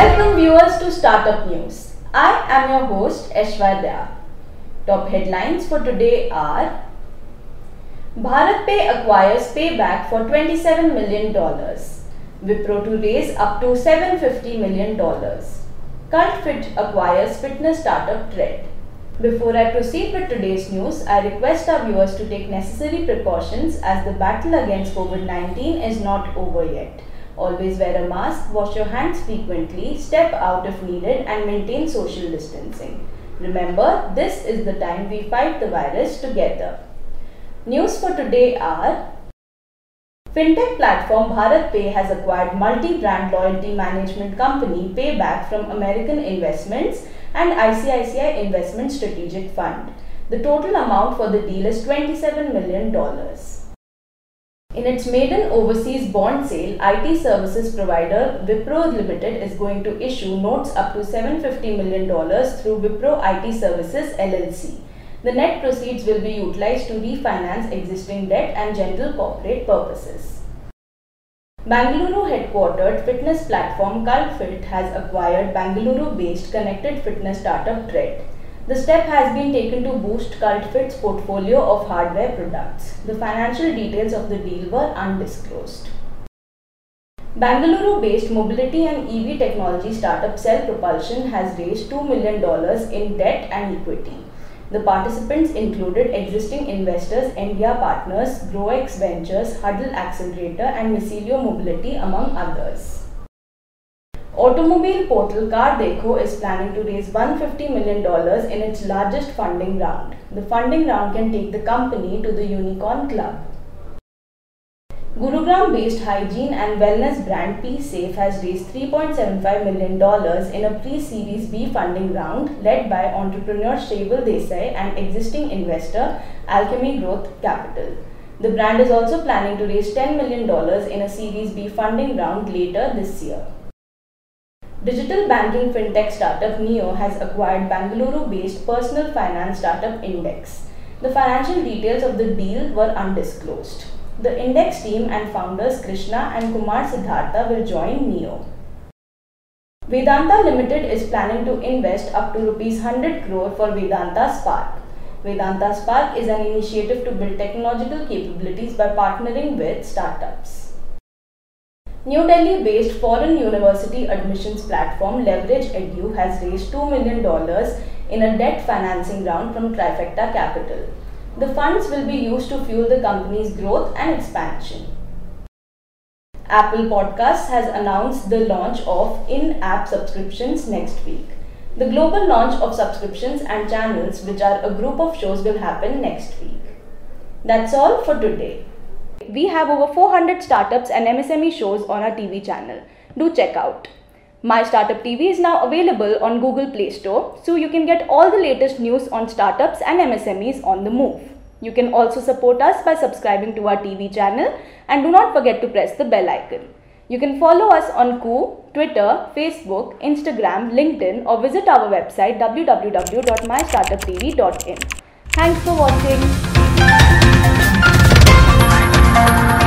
Welcome viewers to Startup News. I am your host Aishwarya. Top headlines for today are BharatPe acquires payback for $27 million. Wipro to raise up to $750 million. CultFit acquires fitness startup Tread. Before I proceed with today's news, I request our viewers to take necessary precautions as the battle against COVID-19 is not over yet. Always wear a mask, wash your hands frequently, step out if needed and maintain social distancing. Remember, this is the time we fight the virus together. News for today are Fintech platform BharatPe has acquired multi-brand loyalty management company Payback from American Investments and ICICI Investment Strategic Fund. The total amount for the deal is $27 million. In its maiden overseas bond sale, IT services provider Wipro Limited is going to issue notes up to $750 million through Wipro IT Services LLC. The net proceeds will be utilized to refinance existing debt and general corporate purposes. Bangalore headquartered fitness platform CultFit has acquired Bangalore based connected fitness startup Tread. The step has been taken to boost CultFit's portfolio of hardware products. The financial details of the deal were undisclosed. Bangalore based mobility and EV technology startup Cell Propulsion has raised $2 million in debt and equity. The participants included existing investors, Endiya Partners, GrowX Ventures, Huddle Accelerator and Micelio Mobility among others. Automobile portal Car Dekho is planning to raise $150 million in its largest funding round. The funding round can take the company to the unicorn club. Gurugram based hygiene and wellness brand PeeSafe has raised $3.75 million in a pre Series B funding round led by entrepreneur Shaival Desai and existing investor Alkemi Growth Capital. The brand is also planning to raise $10 million in a Series B funding round later this year. Digital banking fintech startup Niyo has acquired Bangalore based personal finance startup Index. The financial details of the deal were undisclosed. The Index team and founders Krishna and Kumar Siddhartha will join Niyo. Vedanta Limited is planning to invest up to rupees 100 crore for Vedanta Spark. Vedanta Spark is an initiative to build technological capabilities by partnering with startups. New Delhi based foreign university admissions platform Leverage Edu has raised $2 million in a debt financing round from Trifecta Capital. The funds will be used to fuel the company's growth and expansion. Apple Podcasts has announced the launch of in app subscriptions next week. The global launch of subscriptions and channels, which are a group of shows, will happen next week. That's all for today. We have over 400 startups and MSME shows on our TV channel. Do check out. My Startup TV is now available on Google Play Store, so you can get all the latest news on startups and MSMEs on the move. You can also support us by subscribing to our TV channel and do not forget to press the bell icon. You can follow us on Koo, Twitter, Facebook, Instagram, LinkedIn or visit our website www.mystartuptv.in. Thanks for watching thank you